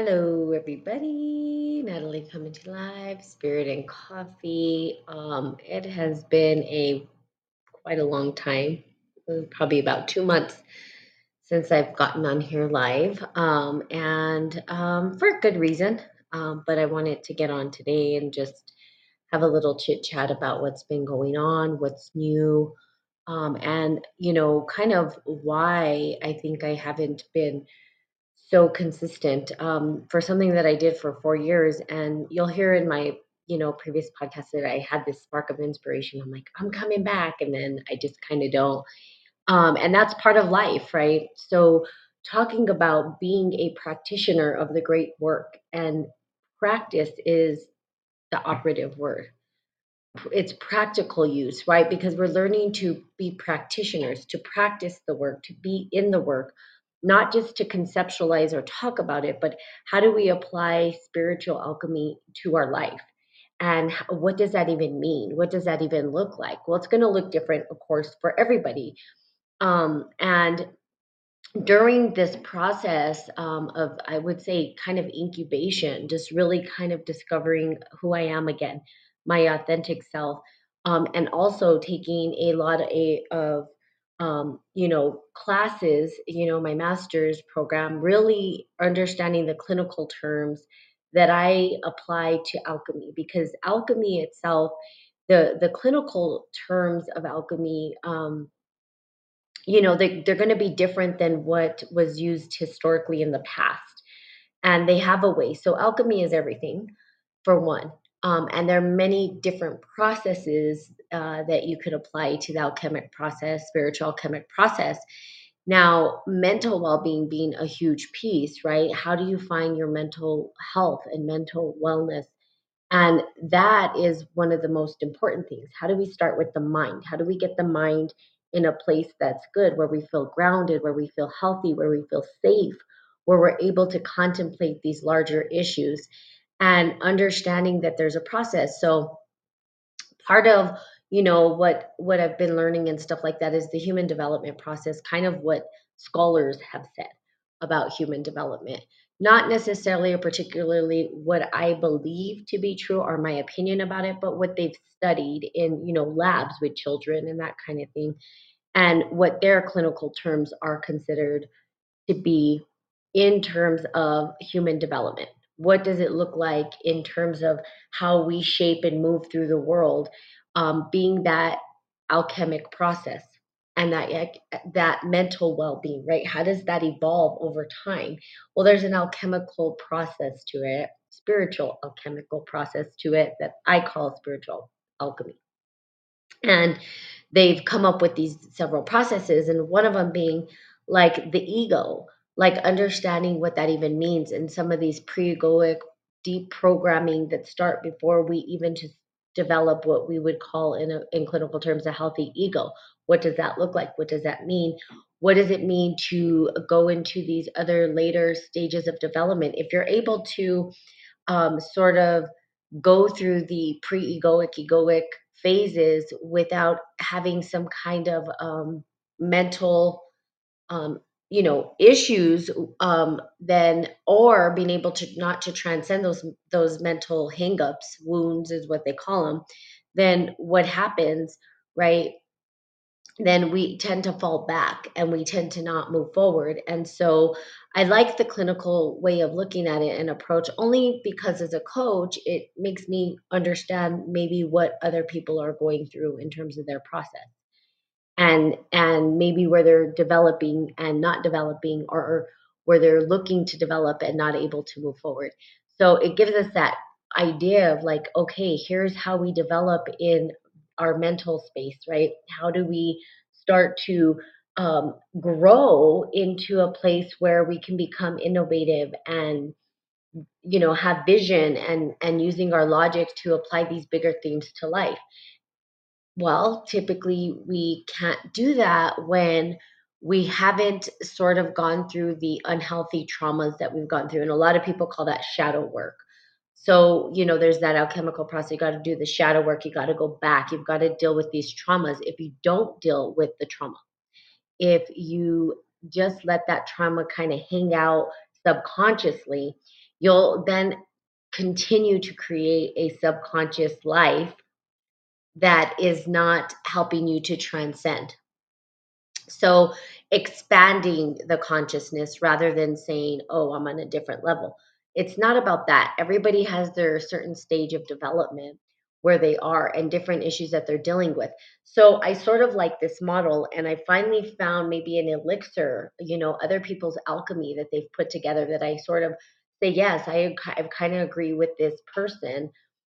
Hello, everybody. Natalie coming to live, Spirit and Coffee. Um, it has been a quite a long time, uh, probably about two months since I've gotten on here live, um, and um, for a good reason. Um, but I wanted to get on today and just have a little chit chat about what's been going on, what's new, um, and you know, kind of why I think I haven't been so consistent um, for something that I did for four years. And you'll hear in my, you know, previous podcast that I had this spark of inspiration. I'm like, I'm coming back, and then I just kind of don't. Um, and that's part of life, right? So talking about being a practitioner of the great work and practice is the operative word it's practical use, right? Because we're learning to be practitioners, to practice the work, to be in the work, not just to conceptualize or talk about it, but how do we apply spiritual alchemy to our life? And what does that even mean? What does that even look like? Well, it's going to look different, of course, for everybody. Um, and during this process um, of, I would say, kind of incubation, just really kind of discovering who I am again, my authentic self, um, and also taking a lot of, a, of um, you know, classes, you know, my master's program, really understanding the clinical terms that I apply to alchemy because alchemy itself, the the clinical terms of alchemy. Um, you know they, they're going to be different than what was used historically in the past and they have a way so alchemy is everything for one um, and there are many different processes uh, that you could apply to the alchemic process spiritual alchemic process now mental well-being being a huge piece right how do you find your mental health and mental wellness and that is one of the most important things. How do we start with the mind? How do we get the mind in a place that's good, where we feel grounded, where we feel healthy, where we feel safe, where we're able to contemplate these larger issues and understanding that there's a process. So part of you know what what I've been learning and stuff like that is the human development process, kind of what scholars have said about human development. Not necessarily or particularly what I believe to be true or my opinion about it, but what they've studied in, you know, labs with children and that kind of thing, and what their clinical terms are considered to be in terms of human development. What does it look like in terms of how we shape and move through the world, um, being that alchemic process? and that that mental well-being right how does that evolve over time well there's an alchemical process to it spiritual alchemical process to it that i call spiritual alchemy and they've come up with these several processes and one of them being like the ego like understanding what that even means and some of these pre-egoic deep programming that start before we even just develop what we would call in, a, in clinical terms a healthy ego. What does that look like? What does that mean? What does it mean to go into these other later stages of development? If you're able to um, sort of go through the pre-egoic egoic phases without having some kind of um, mental um, you know issues um, then or being able to not to transcend those those mental hangups wounds is what they call them then what happens right then we tend to fall back and we tend to not move forward. And so I like the clinical way of looking at it and approach only because as a coach, it makes me understand maybe what other people are going through in terms of their process. And and maybe where they're developing and not developing or where they're looking to develop and not able to move forward. So it gives us that idea of like, okay, here's how we develop in our mental space, right? How do we start to um, grow into a place where we can become innovative and you know have vision and and using our logic to apply these bigger themes to life well typically we can't do that when we haven't sort of gone through the unhealthy traumas that we've gone through and a lot of people call that shadow work so, you know, there's that alchemical process. You got to do the shadow work. You got to go back. You've got to deal with these traumas. If you don't deal with the trauma, if you just let that trauma kind of hang out subconsciously, you'll then continue to create a subconscious life that is not helping you to transcend. So, expanding the consciousness rather than saying, oh, I'm on a different level. It's not about that. Everybody has their certain stage of development where they are and different issues that they're dealing with. So, I sort of like this model, and I finally found maybe an elixir, you know, other people's alchemy that they've put together that I sort of say, yes, I, I kind of agree with this person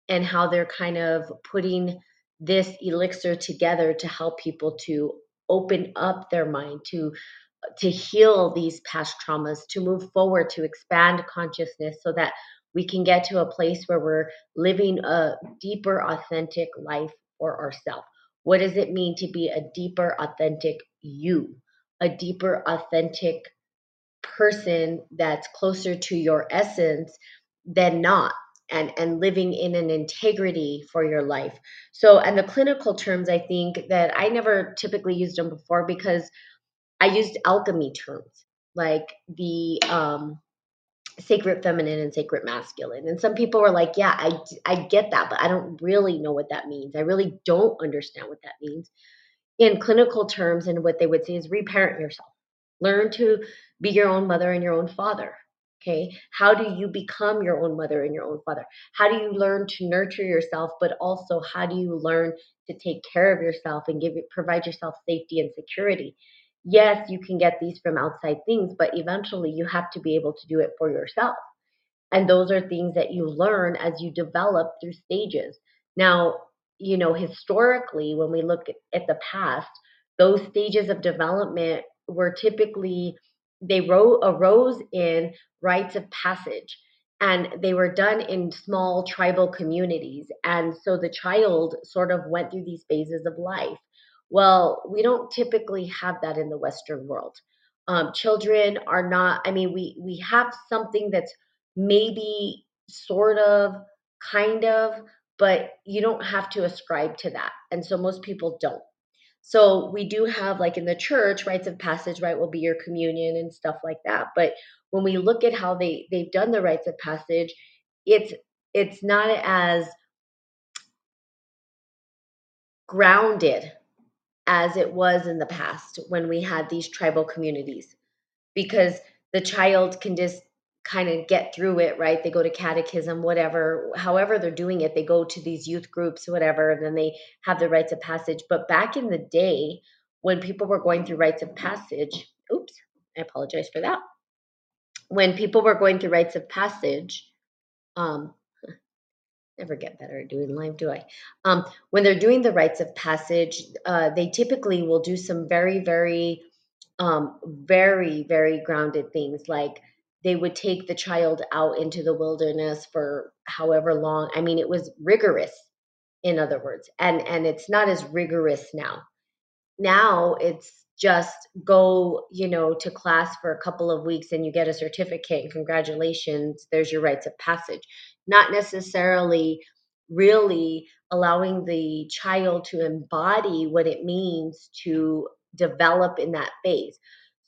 and how they're kind of putting this elixir together to help people to open up their mind to to heal these past traumas to move forward to expand consciousness so that we can get to a place where we're living a deeper authentic life for ourselves what does it mean to be a deeper authentic you? A deeper authentic person that's closer to your essence than not and and living in an integrity for your life. So and the clinical terms i think that i never typically used them before because i used alchemy terms like the um sacred feminine and sacred masculine. And some people were like yeah i i get that but i don't really know what that means. I really don't understand what that means. In clinical terms and what they would say is reparent yourself. Learn to be your own mother and your own father okay? How do you become your own mother and your own father? How do you learn to nurture yourself but also how do you learn to take care of yourself and give provide yourself safety and security? Yes you can get these from outside things but eventually you have to be able to do it for yourself. And those are things that you learn as you develop through stages. Now, you know, historically, when we look at the past, those stages of development were typically, they ro- arose in rites of passage and they were done in small tribal communities. And so the child sort of went through these phases of life. Well, we don't typically have that in the Western world. Um, children are not, I mean, we, we have something that's maybe sort of kind of but you don't have to ascribe to that and so most people don't so we do have like in the church rites of passage right will be your communion and stuff like that but when we look at how they they've done the rites of passage it's it's not as grounded as it was in the past when we had these tribal communities because the child can just kind of get through it, right? They go to catechism, whatever, however they're doing it, they go to these youth groups, whatever, and then they have the rites of passage. But back in the day, when people were going through rites of passage, oops, I apologize for that. When people were going through rites of passage, um, never get better at doing live, do I? Um, when they're doing the rites of passage, uh, they typically will do some very, very, um, very, very grounded things like they would take the child out into the wilderness for however long. I mean, it was rigorous, in other words, and and it's not as rigorous now. Now it's just go, you know, to class for a couple of weeks and you get a certificate and congratulations, there's your rites of passage. Not necessarily really allowing the child to embody what it means to develop in that phase.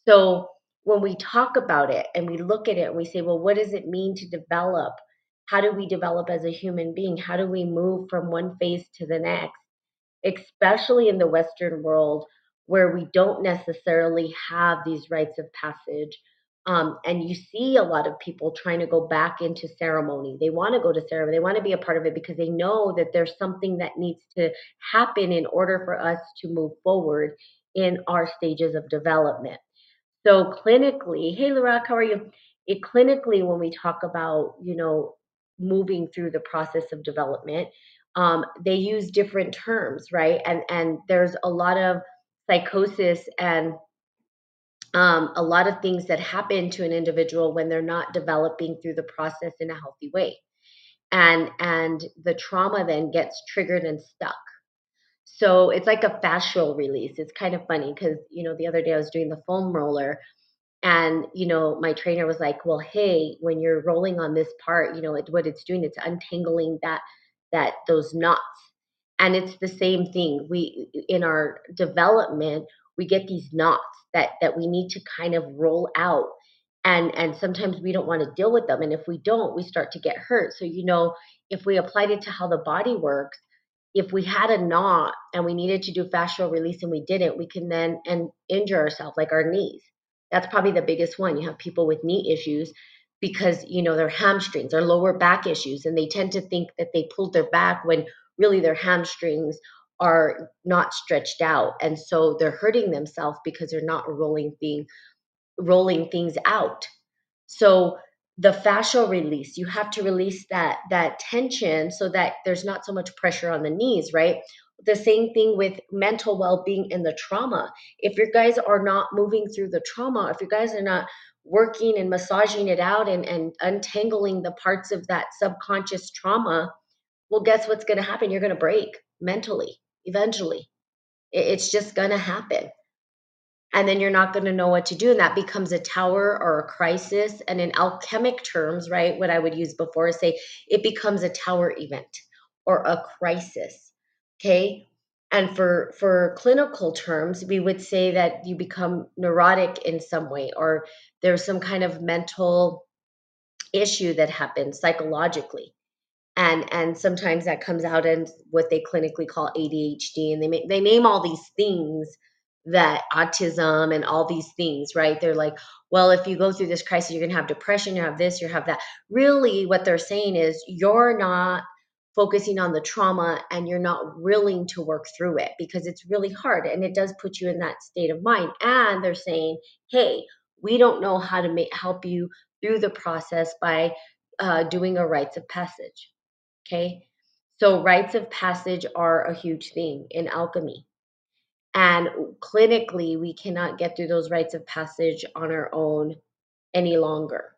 So when we talk about it and we look at it and we say, well, what does it mean to develop? How do we develop as a human being? How do we move from one phase to the next? Especially in the Western world where we don't necessarily have these rites of passage. Um, and you see a lot of people trying to go back into ceremony. They want to go to ceremony. They want to be a part of it because they know that there's something that needs to happen in order for us to move forward in our stages of development. So clinically, hey Laura, how are you? It clinically, when we talk about, you know, moving through the process of development, um, they use different terms, right? And and there's a lot of psychosis and um, a lot of things that happen to an individual when they're not developing through the process in a healthy way and and the trauma then gets triggered and stuck so it's like a fascial release. It's kind of funny because you know the other day i was doing the foam roller and you know my trainer was like well hey when you're rolling on this part you know it, what it's doing it's untangling that that those knots. And it's the same thing. We in our development we get these knots that that we need to kind of roll out and and sometimes we don't want to deal with them and if we don't we start to get hurt. So you know if we applied it to how the body works if we had a knot and we needed to do fascial release and we didn't we can then and injure ourselves like our knees that's probably the biggest one you have people with knee issues because you know their hamstrings or lower back issues and they tend to think that they pulled their back when really their hamstrings are not stretched out and so they're hurting themselves because they're not rolling thing rolling things out. So the fascial release, you have to release that that tension so that there's not so much pressure on the knees, right? The same thing with mental well-being and the trauma. If your guys are not moving through the trauma, if you guys are not working and massaging it out and, and untangling the parts of that subconscious trauma, well, guess what's going to happen? You're going to break mentally eventually. It's just going to happen and then you're not going to know what to do and that becomes a tower or a crisis. And in alchemic terms right what i would use before is say it becomes a tower event or a crisis okay? And for for clinical terms we would say that you become neurotic in some way or there's some kind of mental issue that happens psychologically. And and sometimes that comes out in what they clinically call ADHD and they make, they name all these things that autism and all these things, right? They're like, well, if you go through this crisis, you're going to have depression, you have this, you have that. Really, what they're saying is you're not focusing on the trauma and you're not willing to work through it because it's really hard and it does put you in that state of mind. And they're saying, hey, we don't know how to make, help you through the process by uh, doing a rites of passage. Okay. So, rites of passage are a huge thing in alchemy and clinically, we cannot get through those rites of passage on our own any longer.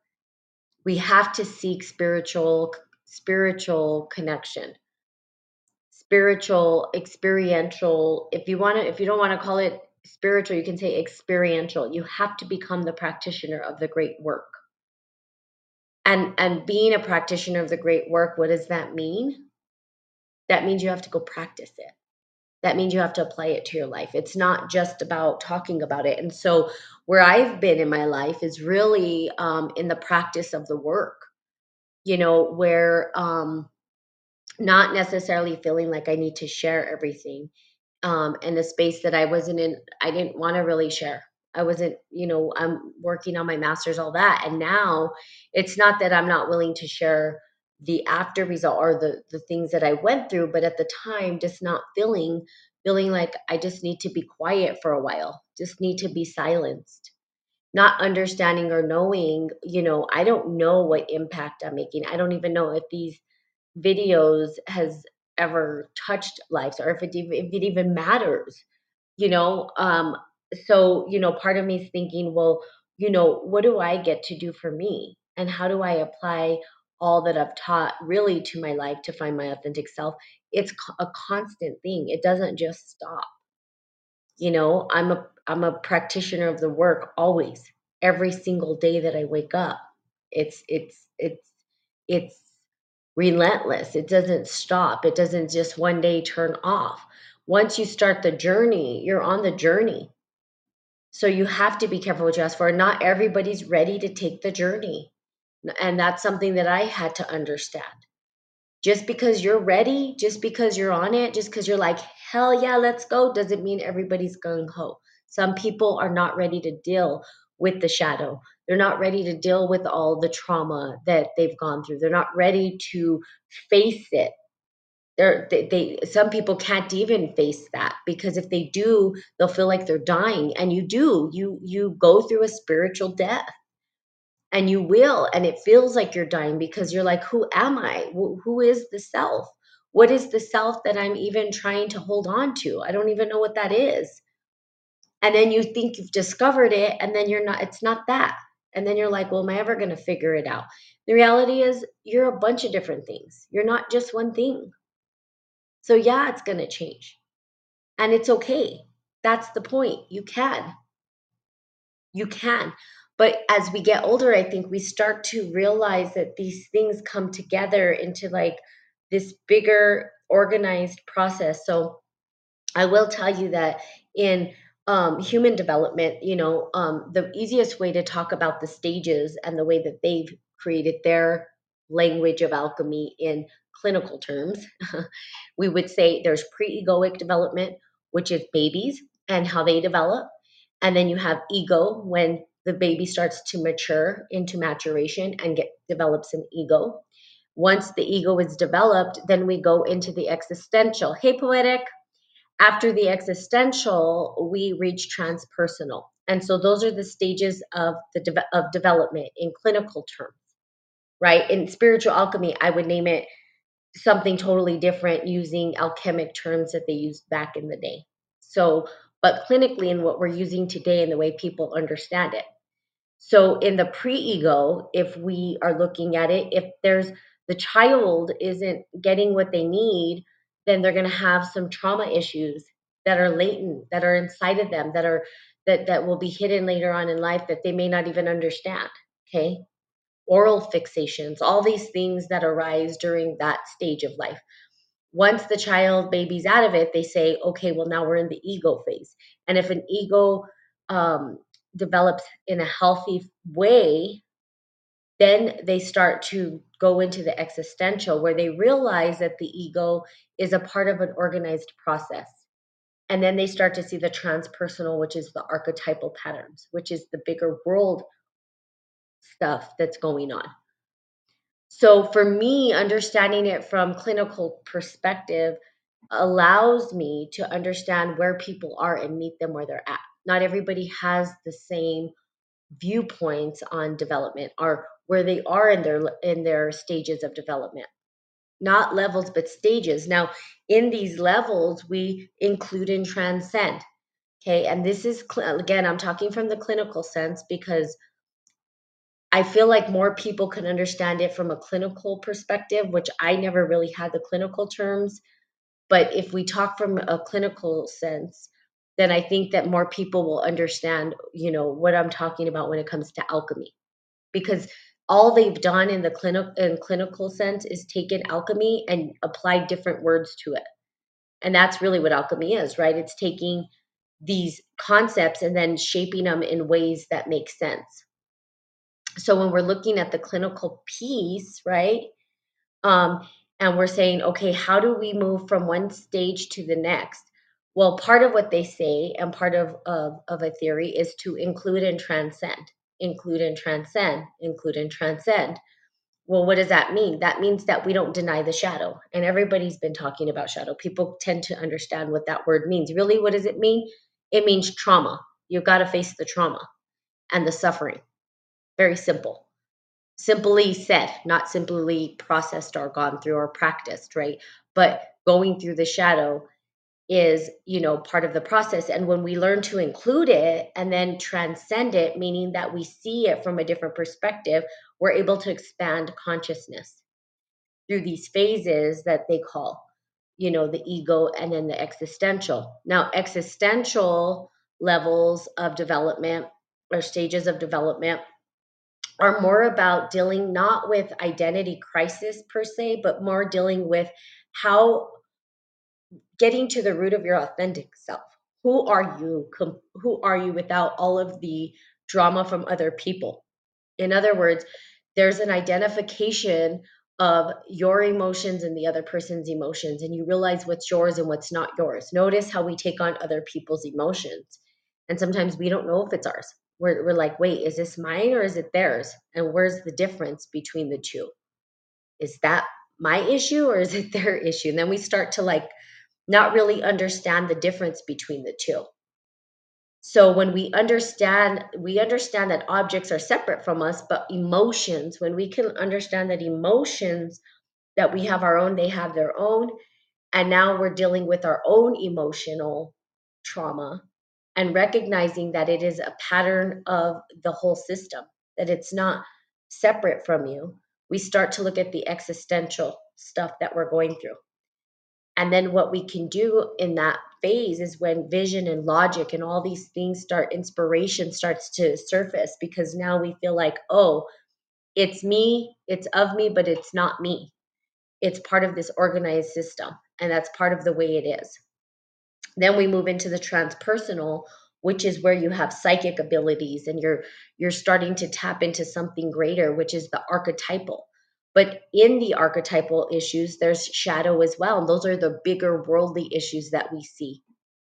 We have to seek spiritual spiritual connection. Spiritual, experiential. If you want to if you don't want to call it spiritual, you can say experiential. You have to become the practitioner of the great work. And and being a practitioner of the great work, what does that mean? That means you have to go practice it that means you have to apply it to your life. It's not just about talking about it. And so, where I've been in my life is really um, in the practice of the work, you know, where um, not necessarily feeling like I need to share everything um, in a space that I wasn't in, I didn't want to really share. I wasn't, you know, I'm working on my master's, all that. And now it's not that I'm not willing to share the after result or the the things that I went through, but at the time just not feeling feeling like I just need to be quiet for a while, just need to be silenced. Not understanding or knowing, you know, I don't know what impact I'm making. I don't even know if these videos has ever touched lives or if it even, if it even matters, you know. Um, so you know, part of me is thinking, well, you know, what do I get to do for me, and how do I apply all that I've taught really to my life to find my authentic self, it's a constant thing. It doesn't just stop. You know, I'm a I'm a practitioner of the work always, every single day that I wake up. It's it's it's it's relentless. It doesn't stop. It doesn't just one day turn off. Once you start the journey, you're on the journey. So you have to be careful what you ask for. Not everybody's ready to take the journey. And that's something that I had to understand. Just because you're ready, just because you're on it, just because you're like, hell yeah, let's go, doesn't mean everybody's going ho. Some people are not ready to deal with the shadow. They're not ready to deal with all the trauma that they've gone through. They're not ready to face it. They're, they, they some people can't even face that because if they do, they'll feel like they're dying. And you do. You you go through a spiritual death and you will and it feels like you're dying because you're like who am i? Who is the self? What is the self that i'm even trying to hold on to? I don't even know what that is. And then you think you've discovered it and then you're not it's not that. And then you're like well am i ever going to figure it out? The reality is you're a bunch of different things. You're not just one thing. So yeah it's going to change. And it's okay. That's the point. You can. You can but as we get older, I think we start to realize that these things come together into like this bigger organized process. So I will tell you that in um, human development, you know, um, the easiest way to talk about the stages and the way that they've created their language of alchemy in clinical terms, we would say there's pre egoic development, which is babies and how they develop. And then you have ego when the baby starts to mature into maturation and get develops an ego. Once the ego is developed, then we go into the existential. Hey, poetic. After the existential, we reach transpersonal. And so those are the stages of the de- of development in clinical terms, right? In spiritual alchemy, I would name it something totally different using alchemic terms that they used back in the day. So, but clinically, in what we're using today and the way people understand it. So, in the pre ego, if we are looking at it, if there's the child isn't getting what they need, then they're going to have some trauma issues that are latent, that are inside of them, that are that that will be hidden later on in life that they may not even understand. Okay, oral fixations, all these things that arise during that stage of life. Once the child baby's out of it, they say, okay, well now we're in the ego phase, and if an ego um, develops in a healthy way, then they start to go into the existential where they realize that the ego is a part of an organized process. And then they start to see the transpersonal, which is the archetypal patterns, which is the bigger world stuff that's going on. So for me, understanding it from clinical perspective allows me to understand where people are and meet them where they're at. Not everybody has the same viewpoints on development or where they are in their in their stages of development. Not levels but stages. Now in these levels we include and transcend okay? And this is again i'm talking from the clinical sense because i feel like more people can understand it from a clinical perspective which i never really had the clinical terms. But if we talk from a clinical sense then I think that more people will understand, you know, what I'm talking about when it comes to alchemy. Because all they've done in the in clinical sense is taken alchemy and applied different words to it. And that's really what alchemy is, right? It's taking these concepts and then shaping them in ways that make sense. So when we're looking at the clinical piece, right? Um, and we're saying, okay, how do we move from one stage to the next? Well, part of what they say and part of, of, of a theory is to include and transcend, include and transcend, include and transcend. Well, what does that mean? That means that we don't deny the shadow. And everybody's been talking about shadow. People tend to understand what that word means. Really, what does it mean? It means trauma. You've got to face the trauma and the suffering. Very simple. Simply said, not simply processed or gone through or practiced, right? But going through the shadow is you know part of the process. And when we learn to include it and then transcend it meaning that we see it from a different perspective we're able to expand consciousness through these phases that they call you know the ego and then the existential. Now existential levels of development or stages of development are more about dealing not with identity crisis per se but more dealing with how getting to the root of your authentic self. Who are you? Who are you without all of the drama from other people? In other words, there's an identification of your emotions and the other person's emotions, and you realize what's yours and what's not yours. Notice how we take on other people's emotions. And sometimes we don't know if it's ours. We're, we're like, wait, is this mine or is it theirs? And where's the difference between the two? Is that my issue or is it their issue? And then we start to like not really understand the difference between the two. So when we understand, we understand that objects are separate from us, but emotions, when we can understand that emotions that we have our own, they have their own, and now we're dealing with our own emotional trauma and recognizing that it is a pattern of the whole system, that it's not separate from you, we start to look at the existential stuff that we're going through. And then what we can do in that phase is when vision and logic and all these things start, inspiration starts to surface because now we feel like, oh, it's me, it's of me, but it's not me. It's part of this organized system, and that's part of the way it is. Then we move into the transpersonal, which is where you have psychic abilities and you're you're starting to tap into something greater which is the archetypal but in the archetypal issues there's shadow as well and those are the bigger worldly issues that we see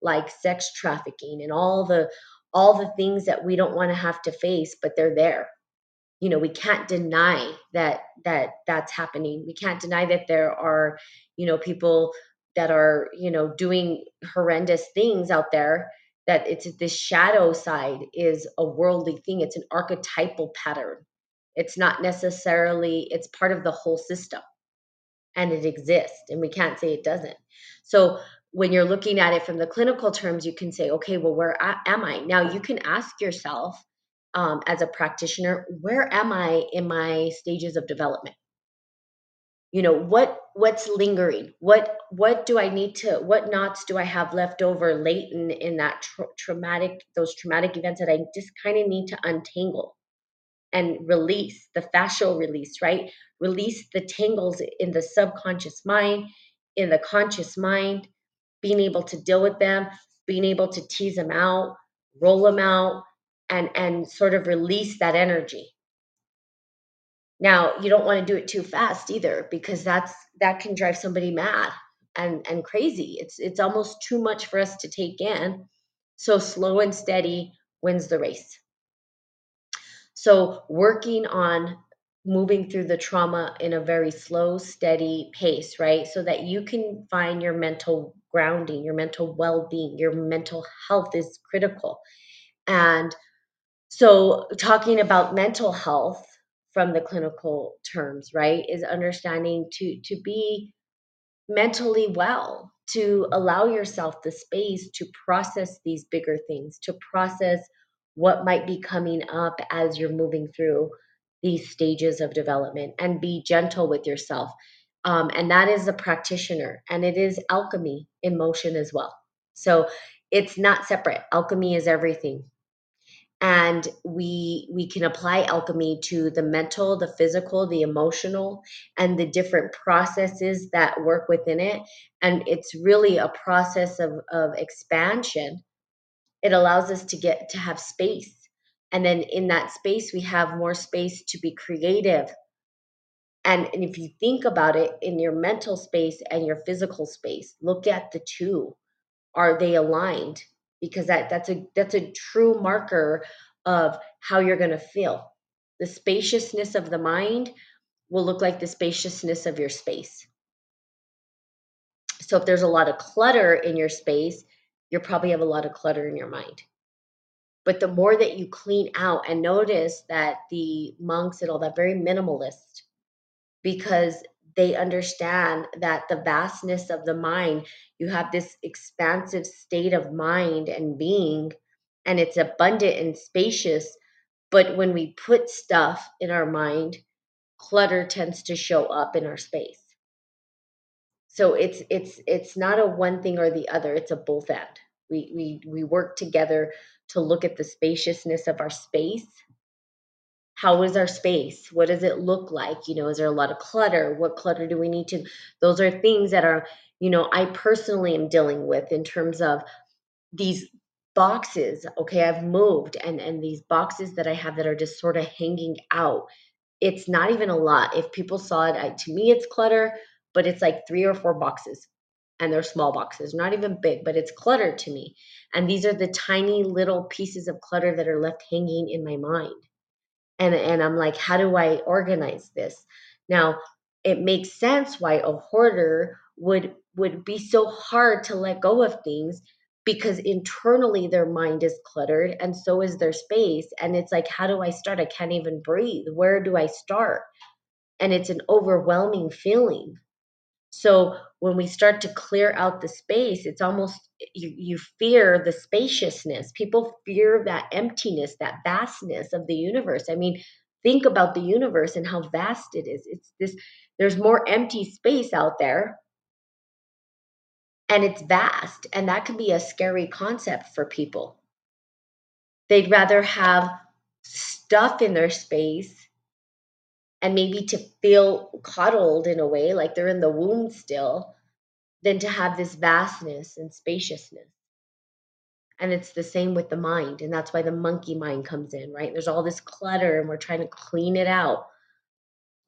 like sex trafficking and all the all the things that we don't want to have to face but they're there. You know we can't deny that that that's happening. We can't deny that there are you know people that are you know doing horrendous things out there that it's this shadow side is a worldly thing. It's an archetypal pattern it's not necessarily it's part of the whole system and it exists and we can't say it doesn't. So when you're looking at it from the clinical terms you can say okay well where am i? Now you can ask yourself um, as a practitioner where am i in my stages of development? You know what what's lingering? What what do i need to what knots do i have left over latent in that tra- traumatic those traumatic events that i just kind of need to untangle and release the fascial release right? Release the tangles in the subconscious mind in the conscious mind being able to deal with them being able to tease them out roll them out and and sort of release that energy. Now you don't want to do it too fast either because that's that can drive somebody mad and and crazy. It's it's almost too much for us to take in. So slow and steady wins the race so working on moving through the trauma in a very slow steady pace right? So that you can find your mental grounding your mental well-being your mental health is critical. And so, talking about mental health from the clinical terms, right, is understanding to to be mentally well, to allow yourself the space to process these bigger things, to process what might be coming up as you're moving through these stages of development and be gentle with yourself. Um, and that is a practitioner, and it is alchemy in motion as well. So it's not separate. Alchemy is everything and we we can apply alchemy to the mental the physical the emotional and the different processes that work within it and it's really a process of of expansion it allows us to get to have space. And then in that space we have more space to be creative. And, and if you think about it in your mental space and your physical space look at the two. Are they aligned? Because that that's a that's a true marker of how you're going to feel. The spaciousness of the mind will look like the spaciousness of your space. So if there's a lot of clutter in your space you probably have a lot of clutter in your mind but the more that you clean out and notice that the monks and all that very minimalist because they understand that the vastness of the mind, you have this expansive state of mind and being, and it's abundant and spacious. But when we put stuff in our mind, clutter tends to show up in our space. So it's it's it's not a one thing or the other, it's a both end. We we we work together to look at the spaciousness of our space. How is our space? What does it look like? You know is there a lot of clutter? What clutter do we need to those are things that are you know i personally am dealing with in terms of these boxes okay i've moved and and these boxes that i have that are just sort of hanging out. It's not even a lot. If people saw it I, to me it's clutter but it's like three or four boxes and they're small boxes not even big but it's clutter to me. And these are the tiny little pieces of clutter that are left hanging in my mind. And and i'm like how do i organize this? Now it makes sense why a hoarder would would be so hard to let go of things because internally their mind is cluttered and so is their space. And it's like how do i start? I can't even breathe. Where do i start? And it's an overwhelming feeling so when we start to clear out the space, it's almost you, you fear the spaciousness. People fear that emptiness, that vastness of the universe. I mean, think about the universe and how vast it is. It's this there's more empty space out there and it's vast and that can be a scary concept for people. They'd rather have stuff in their space and maybe to feel coddled in a way, like they're in the womb still, than to have this vastness and spaciousness. And it's the same with the mind. And that's why the monkey mind comes in, right? There's all this clutter and we're trying to clean it out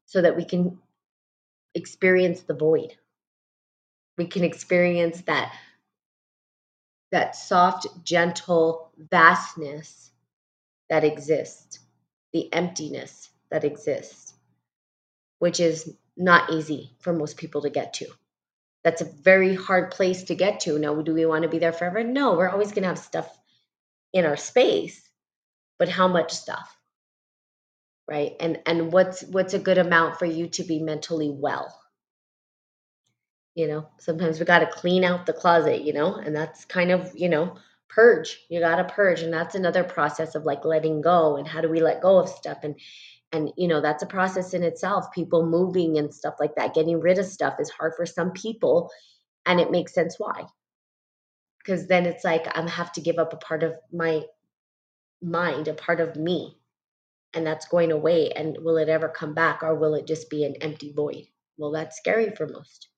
so that we can experience the void. We can experience that that soft, gentle vastness that exists, the emptiness that exists, which is not easy for most people to get to. That's a very hard place to get to. Now, do we want to be there forever? No, we're always going to have stuff in our space, but how much stuff? Right? And and what's what's a good amount for you to be mentally well? You know, sometimes we got to clean out the closet, you know, and that's kind of, you know, purge. You got to purge and that's another process of like letting go and how do we let go of stuff and and you know, that's a process in itself. People moving and stuff like that, getting rid of stuff is hard for some people and it makes sense why. Cuz then it's like I'm have to give up a part of my mind, a part of me. And that's going away and will it ever come back or will it just be an empty void? Well, that's scary for most.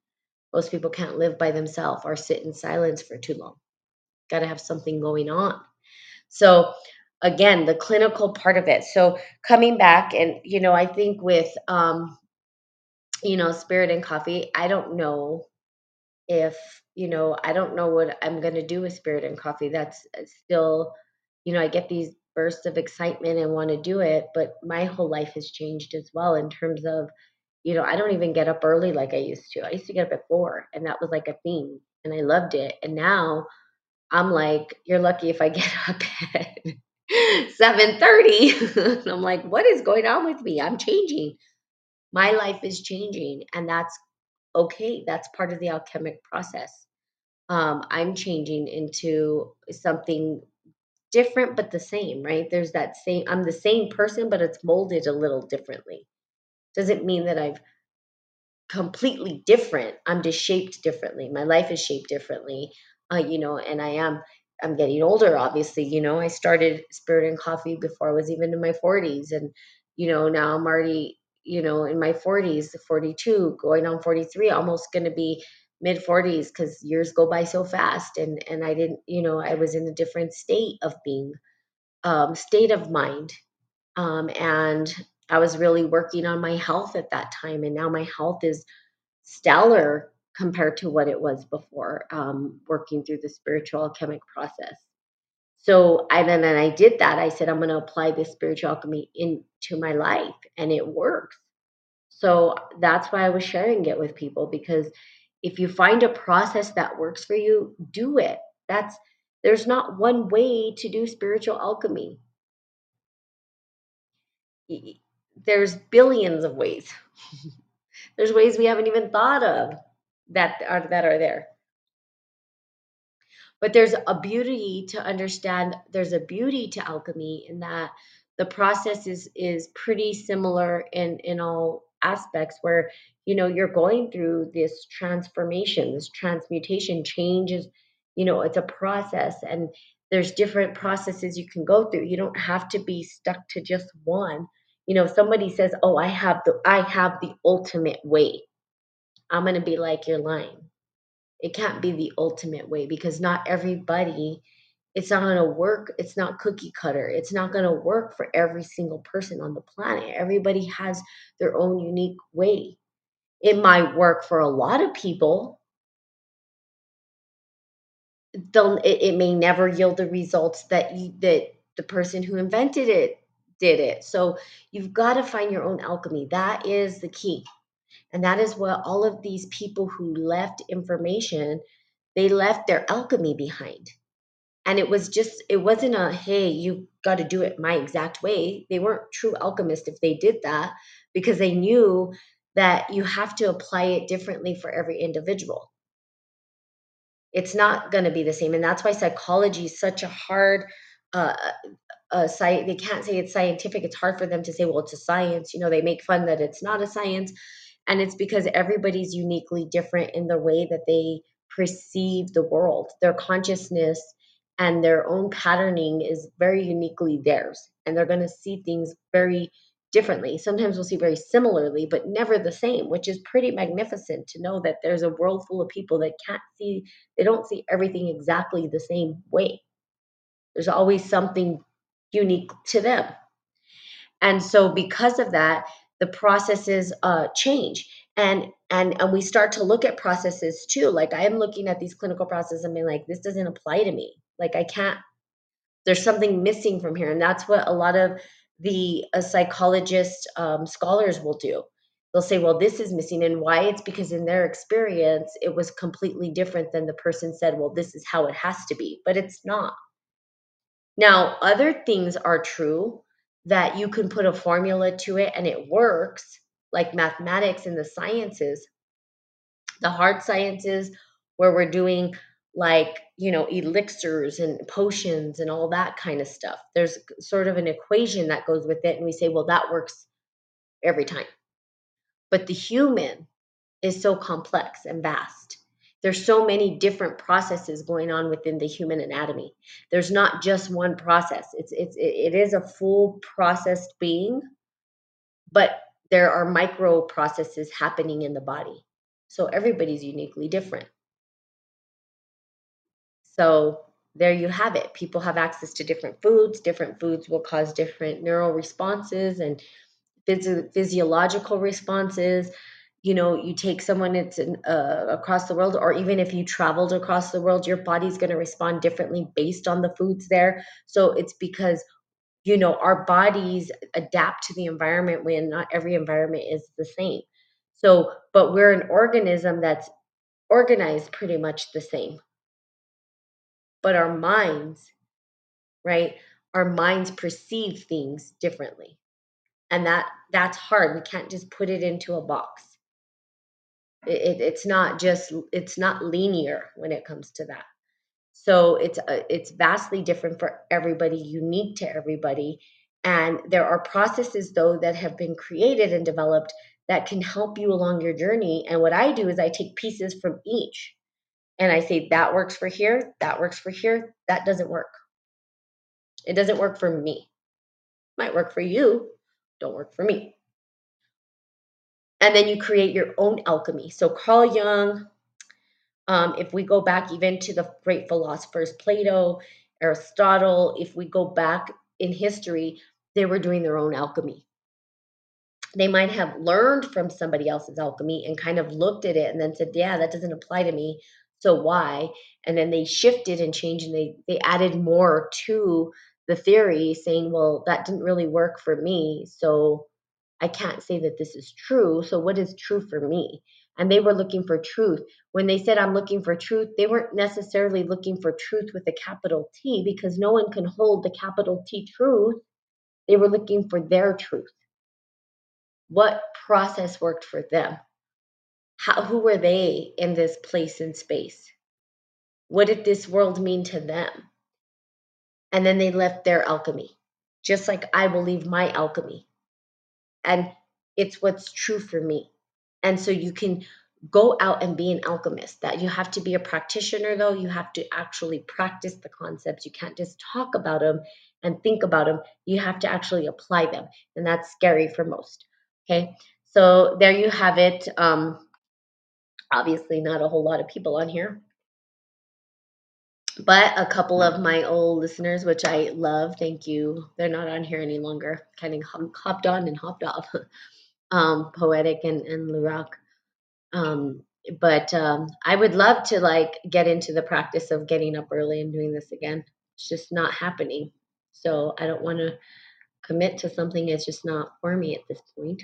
Most people can't live by themselves or sit in silence for too long. Got to have something going on. So, again, the clinical part of it. So, coming back, and you know, I think with, um, you know, spirit and coffee, I don't know if, you know, I don't know what I'm going to do with spirit and coffee. That's uh, still, you know, I get these bursts of excitement and want to do it, but my whole life has changed as well in terms of you know, I don't even get up early like I used to. I used to get up at 4, and that was like a thing, and I loved it, and now I'm like, "You're lucky if I get up at 7:30." And I'm like, "What is going on with me? I'm changing. My life is changing, and that's okay. That's part of the alchemic process. Um, I'm changing into something different but the same, right? There's that same I'm the same person, but it's molded a little differently. Doesn't mean that I've completely different. I'm just shaped differently. My life is shaped differently. Uh, you know, and I am I'm getting older, obviously. You know, I started Spirit and Coffee before I was even in my 40s. And, you know, now I'm already, you know, in my 40s, 42, going on 43, almost gonna be mid 40s because years go by so fast. And and I didn't, you know, I was in a different state of being, um, state of mind. Um, and I was really working on my health at that time. And now my health is stellar compared to what it was before um, working through the spiritual alchemic process. So I then and I did that. I said I'm going to apply this spiritual alchemy into my life, and it works. So that's why I was sharing it with people because if you find a process that works for you, do it. That's there's not one way to do spiritual alchemy. There's billions of ways. There's ways we haven't even thought of that are that are there. But there's a beauty to understand there's a beauty to alchemy in that the process is is pretty similar in in all aspects where you know you're going through this transformation, this transmutation changes, you know, it's a process and there's different processes you can go through. You don't have to be stuck to just one. You know, somebody says, "Oh, I have the I have the ultimate way." I'm going to be like, you're lying. It can't be the ultimate way because not everybody, it's not going to work. It's not cookie cutter. It's not going to work for every single person on the planet. Everybody has their own unique way. It might work for a lot of people. They'll, it, it may never yield the results that you, that the person who invented it did it. So you've got to find your own alchemy. That is the key. And that is what all of these people who left information, they left their alchemy behind. And it was just, it wasn't a, hey, you got to do it my exact way. They weren't true alchemists if they did that because they knew that you have to apply it differently for every individual. It's not going to be the same. And that's why psychology is such a hard, uh, sci- they can't say it's scientific. It's hard for them to say, well, it's a science. You know, they make fun that it's not a science and it's because everybody's uniquely different in the way that they perceive the world. Their consciousness and their own patterning is very uniquely theirs. And they're going to see things very differently. Sometimes we'll see very similarly, but never the same, which is pretty magnificent to know that there's a world full of people that can't see, they don't see everything exactly the same way. There's always something unique to them. And so because of that, the processes uh, change. And, and and we start to look at processes too. Like I am looking at these clinical processes and being like, this doesn't apply to me. Like I can't, there's something missing from here. And that's what a lot of the uh, psychologist um, scholars will do. They'll say, well, this is missing. And why? It's because in their experience, it was completely different than the person said, well, this is how it has to be. But it's not. Now, other things are true that you can put a formula to it and it works, like mathematics and the sciences, the hard sciences, where we're doing like, you know, elixirs and potions and all that kind of stuff. There's sort of an equation that goes with it. And we say, well, that works every time. But the human is so complex and vast there's so many different processes going on within the human anatomy. There's not just one process. It's it's it is a full processed being but there are micro processes happening in the body. So everybody's uniquely different. So there you have it. People have access to different foods. Different foods will cause different neural responses and physio- physiological responses you know you take someone that's in, uh, across the world or even if you traveled across the world your body's going to respond differently based on the foods there. So it's because you know our bodies adapt to the environment when not every environment is the same. So but we're an organism that's organized pretty much the same. But our minds right our minds perceive things differently. And that that's hard. We can't just put it into a box it, it's not just it's not linear when it comes to that. So it's uh, it's vastly different for everybody unique to everybody and there are processes though that have been created and developed that can help you along your journey and what i do is i take pieces from each and i say that works for here that works for here that doesn't work. It doesn't work for me. Might work for you don't work for me and then you create your own alchemy. So Carl Jung, um, if we go back even to the great philosophers, Plato, Aristotle, if we go back in history, they were doing their own alchemy. They might have learned from somebody else's alchemy and kind of looked at it and then said, Yeah, that doesn't apply to me. So why? And then they shifted and changed and they, they added more to the theory, saying, Well, that didn't really work for me. So I can't say that this is true. So, what is true for me? And they were looking for truth. When they said, I'm looking for truth, they weren't necessarily looking for truth with a capital T because no one can hold the capital T truth. They were looking for their truth. What process worked for them? How, who were they in this place and space? What did this world mean to them? And then they left their alchemy, just like I believe my alchemy and it's what's true for me. And so you can go out and be an alchemist. That you have to be a practitioner though, you have to actually practice the concepts. You can't just talk about them and think about them. You have to actually apply them. And that's scary for most. Okay? So there you have it. Um obviously not a whole lot of people on here but a couple of my old listeners, which I love, thank you. They're not on here any longer. Kind of hopped on and hopped off. um, poetic and and Lurak. Um, but um, I would love to like get into the practice of getting up early and doing this again. It's just not happening. So I don't want to commit to something that's just not for me at this point.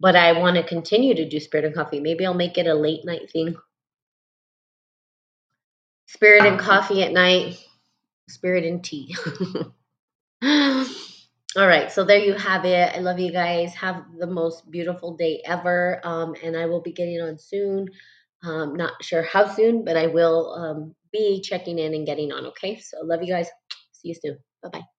But I want to continue to do spirit and coffee. Maybe I'll make it a late night thing Spirit and coffee at night, spirit and tea. All right, so there you have it. I love you guys. Have the most beautiful day ever. Um, and I will be getting on soon. Um, not sure how soon, but I will um, be checking in and getting on. Okay, so love you guys. See you soon. Bye bye.